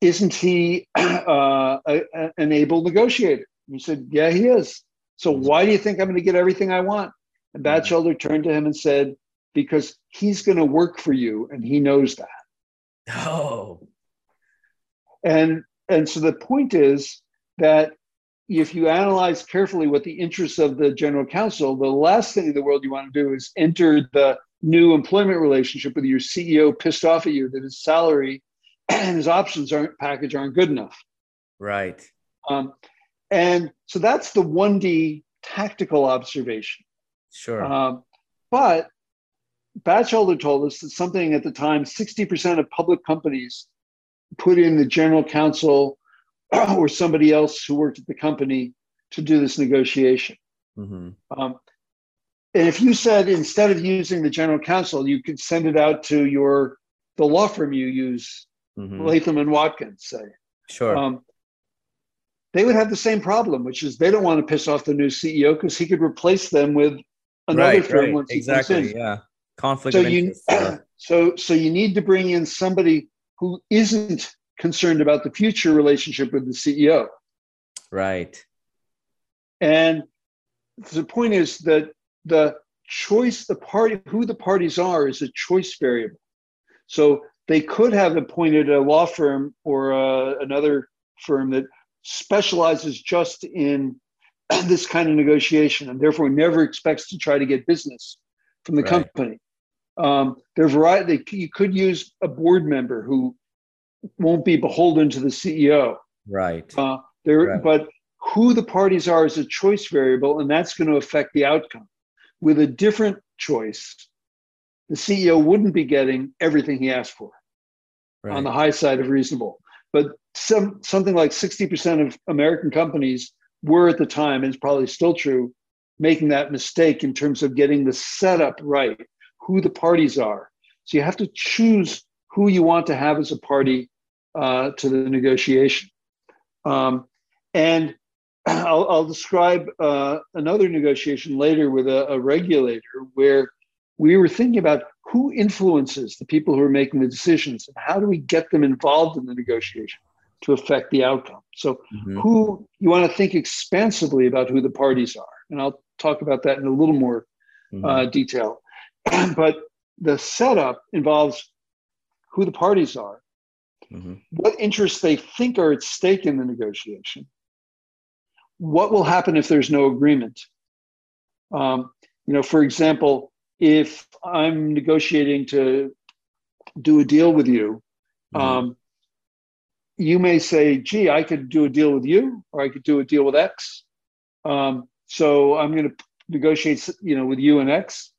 isn't he uh, a, a, an able negotiator? he said, Yeah, he is. So mm-hmm. why do you think I'm going to get everything I want? And mm-hmm. Bachelder turned to him and said, Because he's going to work for you, and he knows that. Oh. And and so the point is that if you analyze carefully what the interests of the general counsel, the last thing in the world you want to do is enter the new employment relationship with your CEO pissed off at you that his salary and his options aren't package aren't good enough. Right. Um, and so that's the 1D tactical observation. Sure. Um, but Bachelder told us that something at the time 60% of public companies put in the general counsel or somebody else who worked at the company to do this negotiation. Mm-hmm. Um, and if you said instead of using the general counsel, you could send it out to your the law firm you use, mm-hmm. Latham and Watkins, say. Sure. Um, they would have the same problem, which is they don't want to piss off the new CEO because he could replace them with another right, firm right. once exactly. Yeah. Conflict so you, so so you need to bring in somebody who isn't concerned about the future relationship with the CEO. Right. And the point is that the choice, the party, who the parties are, is a choice variable. So they could have appointed a law firm or uh, another firm that specializes just in this kind of negotiation and therefore never expects to try to get business from the right. company. Um, there are variety. You could use a board member who won't be beholden to the CEO. Right. Uh, there, right. but who the parties are is a choice variable, and that's going to affect the outcome. With a different choice, the CEO wouldn't be getting everything he asked for right. on the high side of reasonable. But some something like 60% of American companies were at the time, and it's probably still true, making that mistake in terms of getting the setup right, who the parties are. So you have to choose who you want to have as a party uh, to the negotiation. Um, and I'll, I'll describe uh, another negotiation later with a, a, regulator where we were thinking about who influences the people who are making the decisions and how do we get them involved in the negotiation to affect the outcome. So, mm-hmm. who you want to think expansively about who the parties are. And I'll talk about that in a little more mm-hmm. uh, detail. but the setup involves who the parties are, mm-hmm. what interests they think are at stake in the negotiation, what will happen if there's no agreement. Um, you know, for example, if I'm negotiating to do a deal with you, mm-hmm. um, you may say, "Gee, I could do a deal with you, or I could do a deal with X." Um, so I'm going to negotiate, you know, with you and X.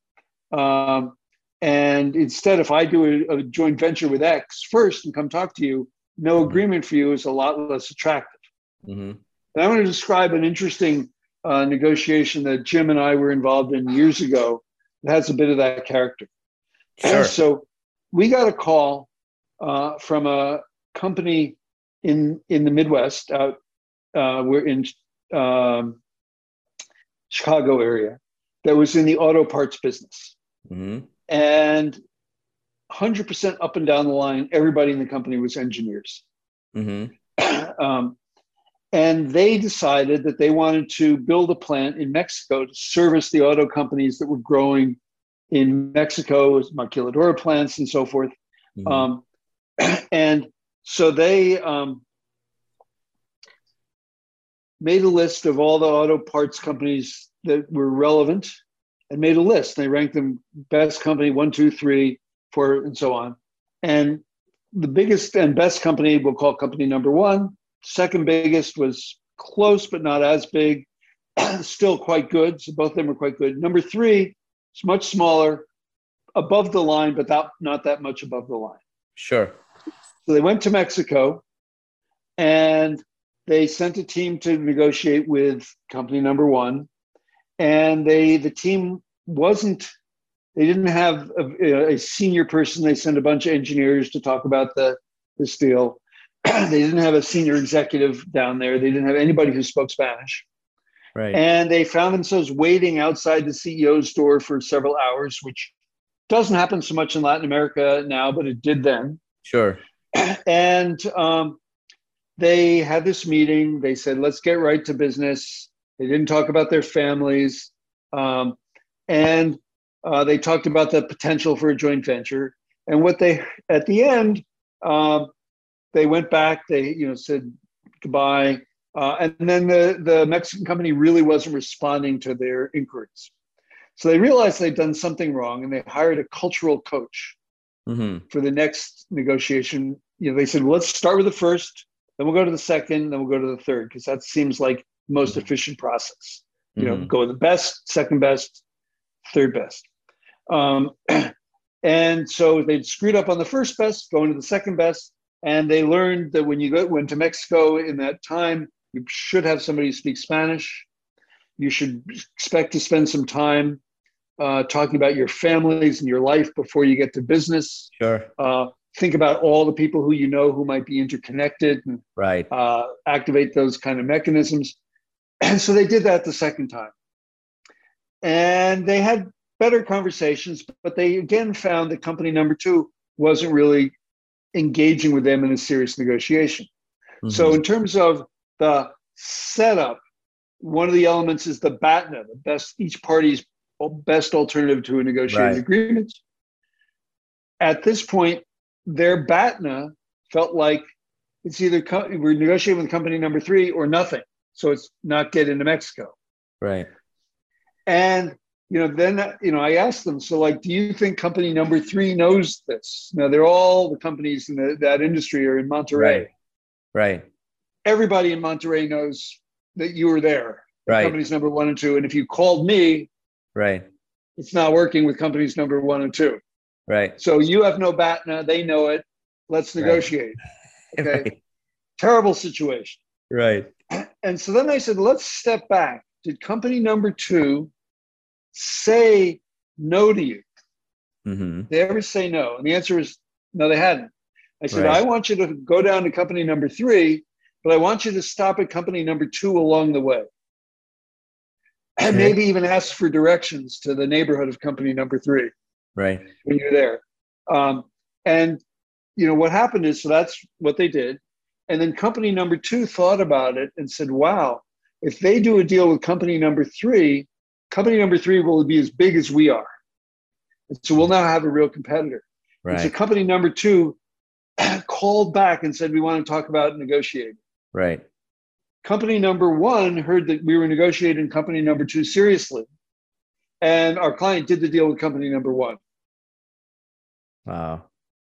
Um, and instead, if I do a, a, joint venture with X first and come talk to you, no mm-hmm. agreement for you is a lot less attractive. Mm-hmm. And I want to describe an interesting uh, negotiation that Jim and I were involved in years ago has a bit of that character. Sure. so we got a call uh, from a company in in the Midwest out uh, we're in um, Chicago area that was in the auto parts business. Mm-hmm. And 100% up and down the line, everybody in the company was engineers. Mm-hmm. um, and they decided that they wanted to build a plant in Mexico to service the auto companies that were growing in Mexico, maquiladora plants and so forth. Mhm. Um, and so they um, made a list of all the auto parts companies that were relevant and made a list. They ranked them best company one, two, three, four, and so on. And the biggest and best company we'll call company number one. Second biggest was close but not as big, still quite good. So both of them were quite good. Number three is much smaller, above the line, but that, not that much above the line. Sure. So they went to Mexico and they sent a team to negotiate with company number one. And they the team wasn't they didn't have a, a senior person. They sent a bunch of engineers to talk about the this deal. they didn't have a senior executive down there. They didn't have anybody who spoke Spanish. Right. And they found themselves waiting outside the CEO's door for several hours, which doesn't happen so much in Latin America now, but it did then sure. and um, they had this meeting. They said, let's get right to business. They didn't talk about their families. Um, and uh, they talked about the potential for a joint venture. And what they, at the end, um, they went back, they, you know, said goodbye. Uh, and then the, the Mexican company really wasn't responding to their inquiries. So they realized they'd done something wrong and they hired a cultural coach Mm-hmm. for the next negotiation. You know, they said, well, let's start with the first, then we'll go to the second, then we'll go to the third, because that seems like the most Mhm. efficient process. You know, Mhm. go with the best, second best, third best. Um, and so they'd screwed up on the first best, going to the second best, and they learned that when you go went to Mexico in that time, you should have somebody speak Spanish. You should expect to spend some time uh, talking about your families and your life before you get to business. Sure. Uh, think about all the people who you know who might be interconnected and Right. uh, activate those kind of mechanisms. And so they did that the second time. And they had better conversations, but they again found that company number two wasn't really engaging with them in a serious negotiation. So, Mhm. in terms of the setup, one of the elements is the BATNA, the best each party's best alternative to a negotiated Right. agreement. At this point, their BATNA felt like it's either co- we're negotiating with company number three or nothing. So it's not get into Mexico. right. And you know, then you know, I asked them, so like, do you think company number three knows this? Now they're all the companies in the, that industry are in Monterrey. Right. Right. Everybody in Monterrey knows that you were there. Right. Companies number one and two. And if you called me, Right. it's not working with companies number one and two. Right. So you have no BATNA, they know it. Let's Right. negotiate. Okay. Right. Terrible situation. Right. And so then I said, let's step back. Did company number two say no to you? Mm-hmm. They ever say no? And the answer is no, they hadn't. I said, Right. I want you to go down to company number three, but I want you to stop at company number two along the way. And Okay. maybe even ask for directions to the neighborhood of company number three Right. when you're there. Um, and you know what happened is so that's what they did. And then company number two thought about it and said, wow, if they do a deal with company number three, company number three will be as big as we are. And so we'll now have a real competitor. And so company number two called back and said, we want to talk about negotiating. Right. Company number one heard that we were negotiating company number two seriously. And our client did the deal with company number one. Wow.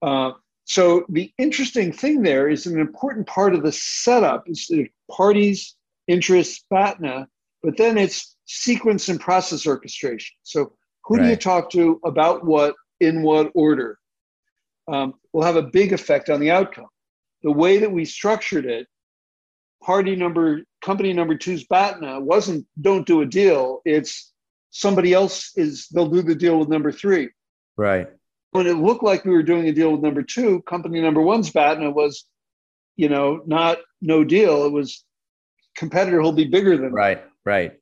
Uh, so the interesting thing there is an important part of the setup is the parties, interests, BATNA, but then it's sequence and process orchestration. So who do you talk to about what in what order um, will have a big effect on the outcome. The way that we structured it, party number, company number two's BATNA wasn't don't do a deal. It's somebody else is they'll do the deal with number three Right. when it looked like we were doing a deal with number two, company number one's BATNA was, you know, not no deal. It was competitor who'll be bigger than. Right. Right.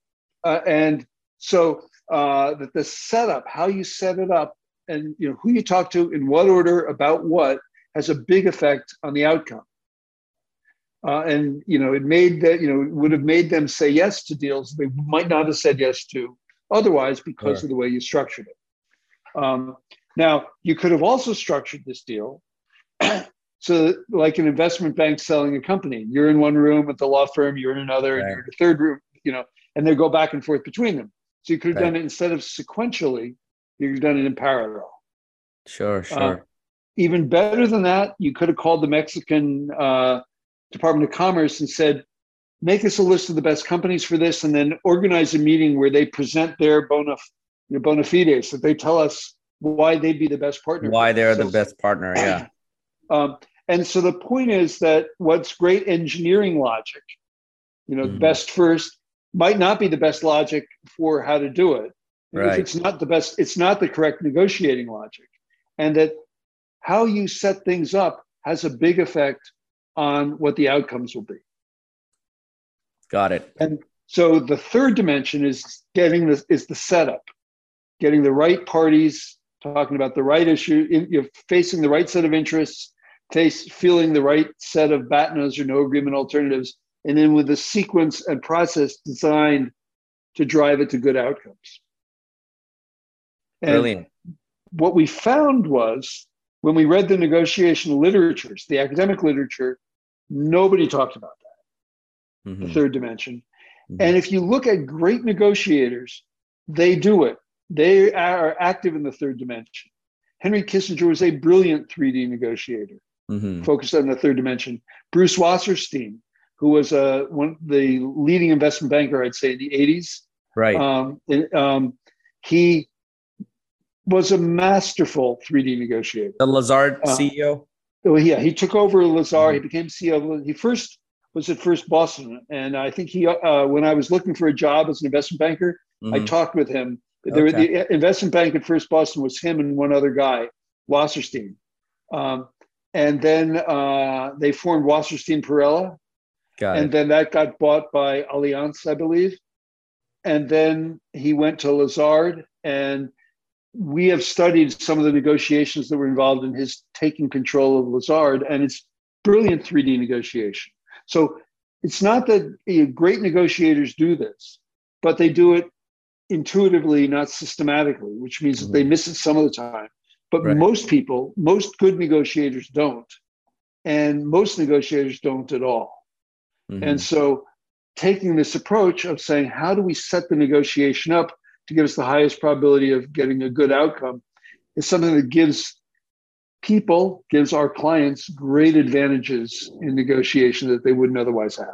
Uh, and so uh, that the setup, how you set it up, and you know who you talk to in what order about what has a big effect on the outcome. Uh, and you know, it made that you know would have made them say yes to deals they might not have said yes to otherwise because of the way you structured it. Um, now, you could have also structured this deal so, like an investment bank selling a company, you're in one room at the law firm, you're in another, right. and you're in a third room, you know, and they go back and forth between them. So you could have right. done it instead of sequentially, you could have done it in parallel. Sure, uh, sure. Uh, even better than that, you could have called the Mexican uh, Department of Commerce and said, make us a list of the best companies for this, and then organize a meeting where they present their bona, your bona fides, that they tell us why they'd be the best partner. Why they're so, the best partner, yeah. Um, and so the point is that what's great engineering logic, you know, mm. best first might not be the best logic for how to do it. Right. If it's not the best, it's not the correct negotiating logic. And that how you set things up has a big effect on what the outcomes will be. Got it. And so the third dimension is getting this is the setup, getting the right parties talking about the right issue, in, you're facing the right set of interests, face feeling the right set of BATNAs or no agreement alternatives, and then with a sequence and process designed to drive it to good outcomes. And Brilliant. What we found was when we read the negotiation literatures, the academic literature, nobody talked about that, mm-hmm. the third dimension. Mm-hmm. And if you look at great negotiators, they do it. They are active in the third dimension. Henry Kissinger was a brilliant 3D negotiator, mm-hmm. focused on the third dimension. Bruce Wasserstein, who was uh, one the leading investment banker, I'd say, in the 80s. Right. Um, um, he was a masterful 3D negotiator. The Lazard uh, CEO. Oh yeah, he took over Lazard. Mm-hmm. He became CEO. He first was at First Boston, and I think he, uh, when I was looking for a job as an investment banker, mm-hmm. I talked with him. There, okay. the investment bank at First Boston was him and one other guy, Wasserstein. Um, and then uh, they formed Wasserstein Perella. Got and it. then that got bought by Allianz, I believe. And then he went to Lazard, and we have studied some of the negotiations that were involved in his taking control of Lazard, and it's brilliant 3D negotiation. So it's not that you know, great negotiators do this, but they do it intuitively, not systematically, which means mm-hmm. that they mm-hmm. miss it some of the time. But right. most people, most good negotiators don't. And most negotiators don't at all. Mm-hmm. And so taking this approach of saying, how do we set the negotiation up to give us the highest probability of getting a good outcome is something that gives people, gives our clients great advantages in negotiation that they wouldn't otherwise have.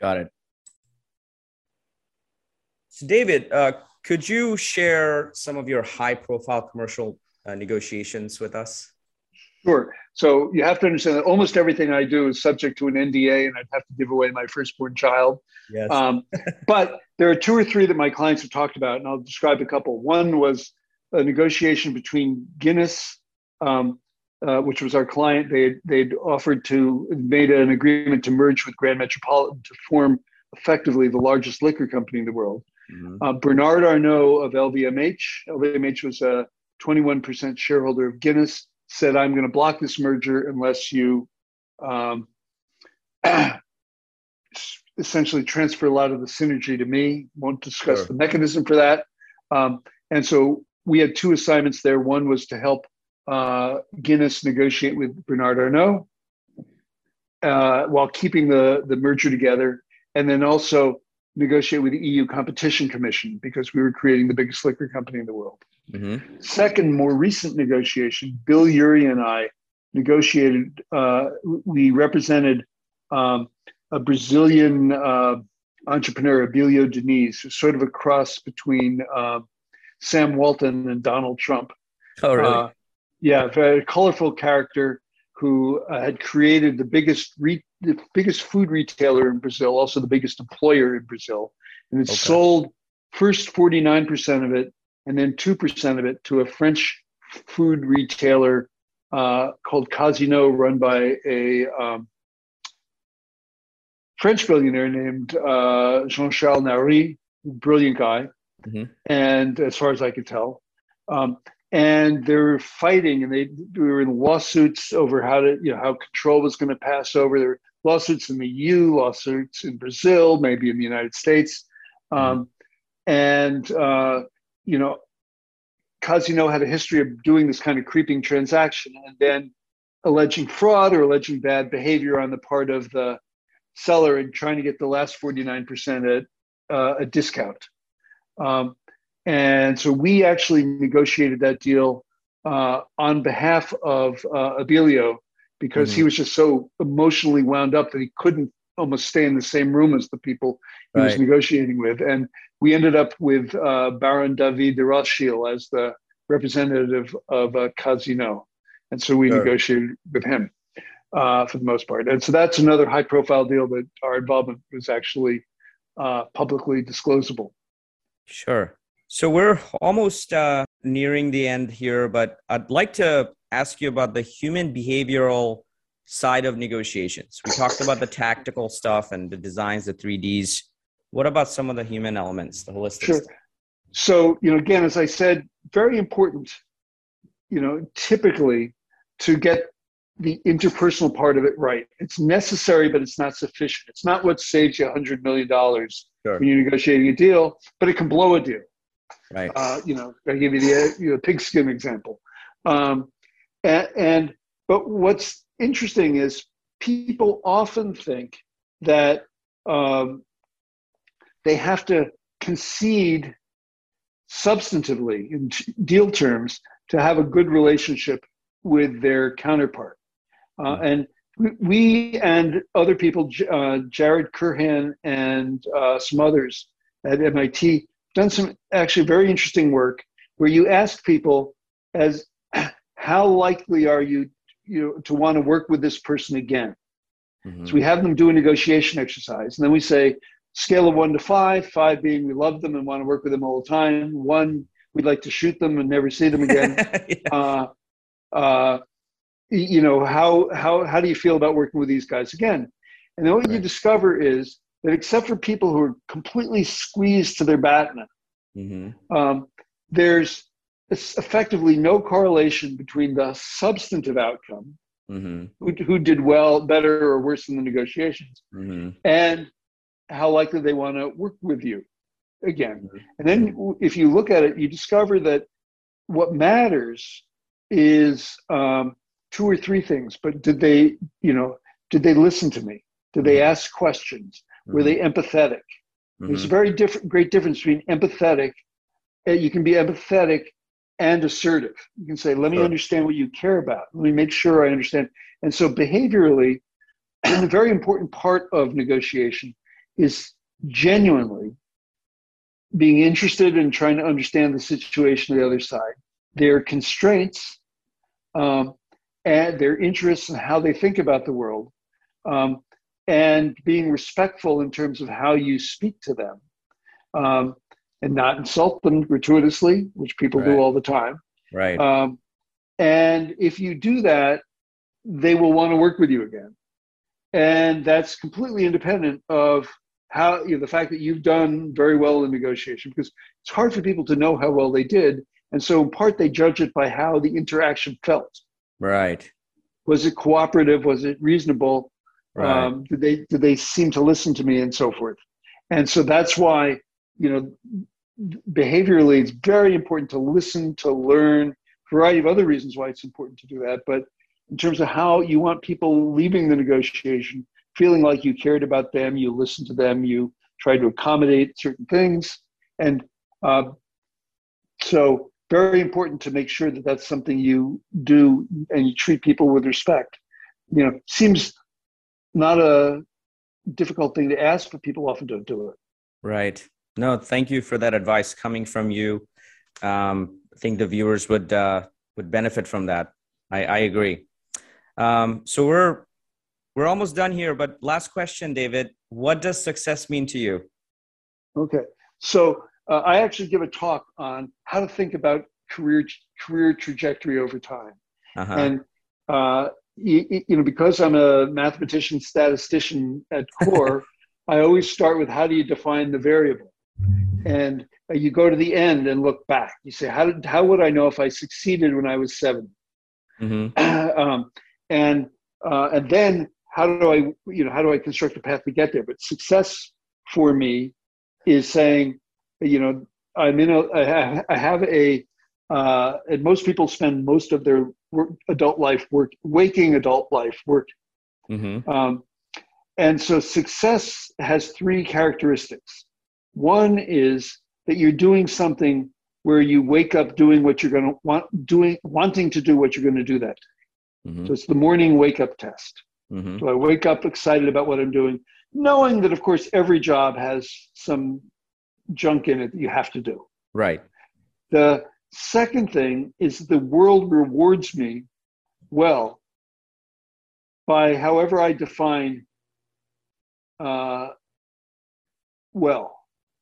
Got it. So, David, uh, could you share some of your high profile commercial uh, negotiations with us? Sure. So you have to understand that almost everything I do is subject to an NDA, and I'd have to give away my firstborn child. Yes. Um, but there are two or three that my clients have talked about, and I'll describe a couple. One was a negotiation between Guinness, um, uh, which was our client. They they'd offered to made an agreement to merge with Grand Metropolitan to form effectively the largest liquor company in the world. Mm-hmm. Uh, Bernard Arnault of LVMH, LVMH was a 21% shareholder of Guinness, said, I'm going to block this merger unless you um, essentially transfer a lot of the synergy to me. Won't discuss sure. the mechanism for that. Um, and so we had two assignments there. One was to help uh, Guinness negotiate with Bernard Arnault uh, while keeping the, the merger together. And then also negotiate with the EU Competition Commission because we were creating the biggest liquor company in the world. Mm-hmm. Second, more recent negotiation, Bill Ury and I negotiated, uh, we represented um, a Brazilian uh, entrepreneur, Abilio Diniz, sort of a cross between uh, Sam Walton and Donald Trump. Oh, really? Uh, yeah, very colorful character who uh, had created the biggest re- the biggest food retailer in Brazil, also the biggest employer in Brazil, and it okay. sold first 49% of it and then 2% of it to a French food retailer uh, called Casino, run by a um, French billionaire named uh, Jean Charles Naouri, brilliant guy. mm-hmm. and as far as I could tell, um, and they were fighting, and they we were in lawsuits over how to you know how control was going to pass over. There were lawsuits in the EU, lawsuits in Brazil, maybe in the United States, mm-hmm. um, and uh, you know, Casino had a history of doing this kind of creeping transaction, and then alleging fraud or alleging bad behavior on the part of the seller and trying to get the last 49% at uh, a discount. Um, and so we actually negotiated that deal uh, on behalf of uh, Abilio because mm-hmm. he was just so emotionally wound up that he couldn't almost stay in the same room as the people he right. was negotiating with. And we ended up with uh, Baron David de Rothschild as the representative of uh, Casino. And so we sure. negotiated with him uh, for the most part. And so that's another high profile deal that our involvement was actually uh, publicly disclosable. Sure. So we're almost uh, nearing the end here, but I'd like to ask you about the human behavioral side of negotiations. We talked about the tactical stuff and the designs, the 3Ds. What about some of the human elements, the holistic sure. Stuff? So, you know, again, as I said, very important, you know, typically to get the interpersonal part of it right. It's necessary, but it's not sufficient. It's not what saves you $100 million sure. when you're negotiating a deal, but it can blow a deal. Right. Uh, you know, I give you the you know, pigskin example. Um, and, and, but what's interesting is people often think that um, they have to concede substantively in deal terms to have a good relationship with their counterpart. Uh, hmm. and we and other people, uh, Jared Curhan and uh, some others at MIT, done some actually very interesting work where you ask people as how likely are you, you know, to want to work with this person again. Mm-hmm. So we have them do a negotiation exercise, and then we say scale of one to five, five being we love them and want to work with them all the time. One, we'd like to shoot them and never see them again. yeah. uh, uh, you know, how, how, how do you feel about working with these guys again? And then what right. you discover is that except for people who are completely squeezed to their BATNA, mm-hmm. um, there's effectively no correlation between the substantive outcome, mm-hmm. who, who did well, better, or worse in the negotiations, mm-hmm. and how likely they want to work with you again. Mm-hmm. And then if you look at it, you discover that what matters is um, two or three things. But did they, you know, did they listen to me? Did they mm-hmm. ask questions? Were they mm-hmm. empathetic? There's a very different, great difference between empathetic. Uh, you can be empathetic and assertive. You can say, "Let me understand what you care about. Let me make sure I understand." And so, behaviorally, a very important part of negotiation is genuinely being interested in trying to understand the situation of the other side, their constraints, um, and their interests and how they think about the world, um, and being respectful in terms of how you speak to them, um, and not insult them gratuitously, which people right. do all the time. Right. Um, and if you do that, they will want to work with you again and that's completely independent of how you know, the fact that you've done very well in negotiation because it's hard for people to know how well they did and so in part they judge it by how the interaction felt right was it cooperative was it reasonable right. um, did they did they seem to listen to me and so forth and so that's why you know behaviorally it's very important to listen to learn variety of other reasons why it's important to do that but in terms of how you want people leaving the negotiation feeling like you cared about them, you listened to them, you tried to accommodate certain things. And uh, so, very important to make sure that that's something you do and you treat people with respect. You know, seems not a difficult thing to ask, but people often don't do it. Right. No, thank you for that advice coming from you. Um, I think the viewers would uh, would benefit from that. I, I agree. Um, so we're we're almost done here, but last question, David. What does success mean to you? Okay, so uh, I actually give a talk on how to think about career career trajectory over time, uh-huh. and uh, you, you, know because I'm a mathematician statistician at core, I always start with how do you define the variable, and you go to the end and look back. You say, how did how would I know if I succeeded when I was 7 mm-hmm. um, and uh, and then how do I you know how do I construct a path to get there? But success for me is saying, you know, I'm in a I have a uh, and most people spend most of their work, adult life work waking adult life work. Mm-hmm. Um, and so success has three characteristics. One is that you're doing something where you wake up doing what you're going to want doing wanting to do what you're going to do that day. Mm-hmm. So it's the morning wake up test. Mm-hmm. So I wake up excited about what I'm doing, knowing that of course every job has some junk in it that you have to do. Right. The second thing is the world rewards me well by however I define uh, well.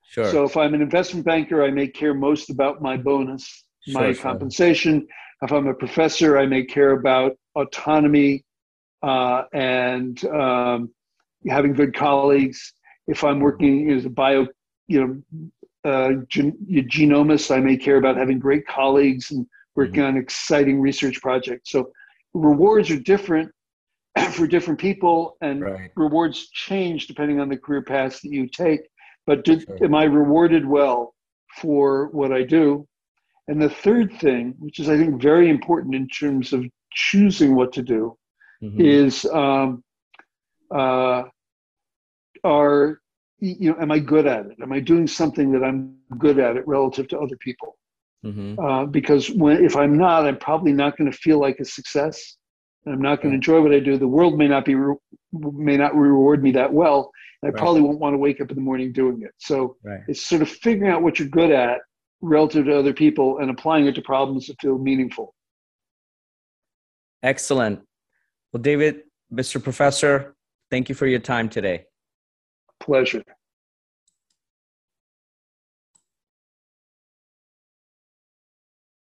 Sure. So if I'm an investment banker, I may care most about my bonus, sure, my sure. compensation. If I'm a professor, I may care about autonomy uh, and um, having good colleagues. If I'm working as a bio, you know, uh, gen- genomist, I may care about having great colleagues and working mm-hmm. on exciting research projects. So rewards are different for different people, and right. rewards change depending on the career paths that you take but did, sure. am I rewarded well for what I do? And the third thing, which is I think very important in terms of choosing what to do, mm-hmm. is um, uh, are you know am I good at it? Am I doing something that I'm good at it relative to other people? Mm-hmm. Uh, because when if I'm not, I'm probably not going to feel like a success. And I'm not going to enjoy what I do. The world may not be re- may not reward me that well, I right. probably won't want to wake up in the morning doing it. So right. it's sort of figuring out what you're good at relative to other people and applying it to problems that feel meaningful. Excellent. Well, David, Mr. Professor, thank you for your time today. Pleasure.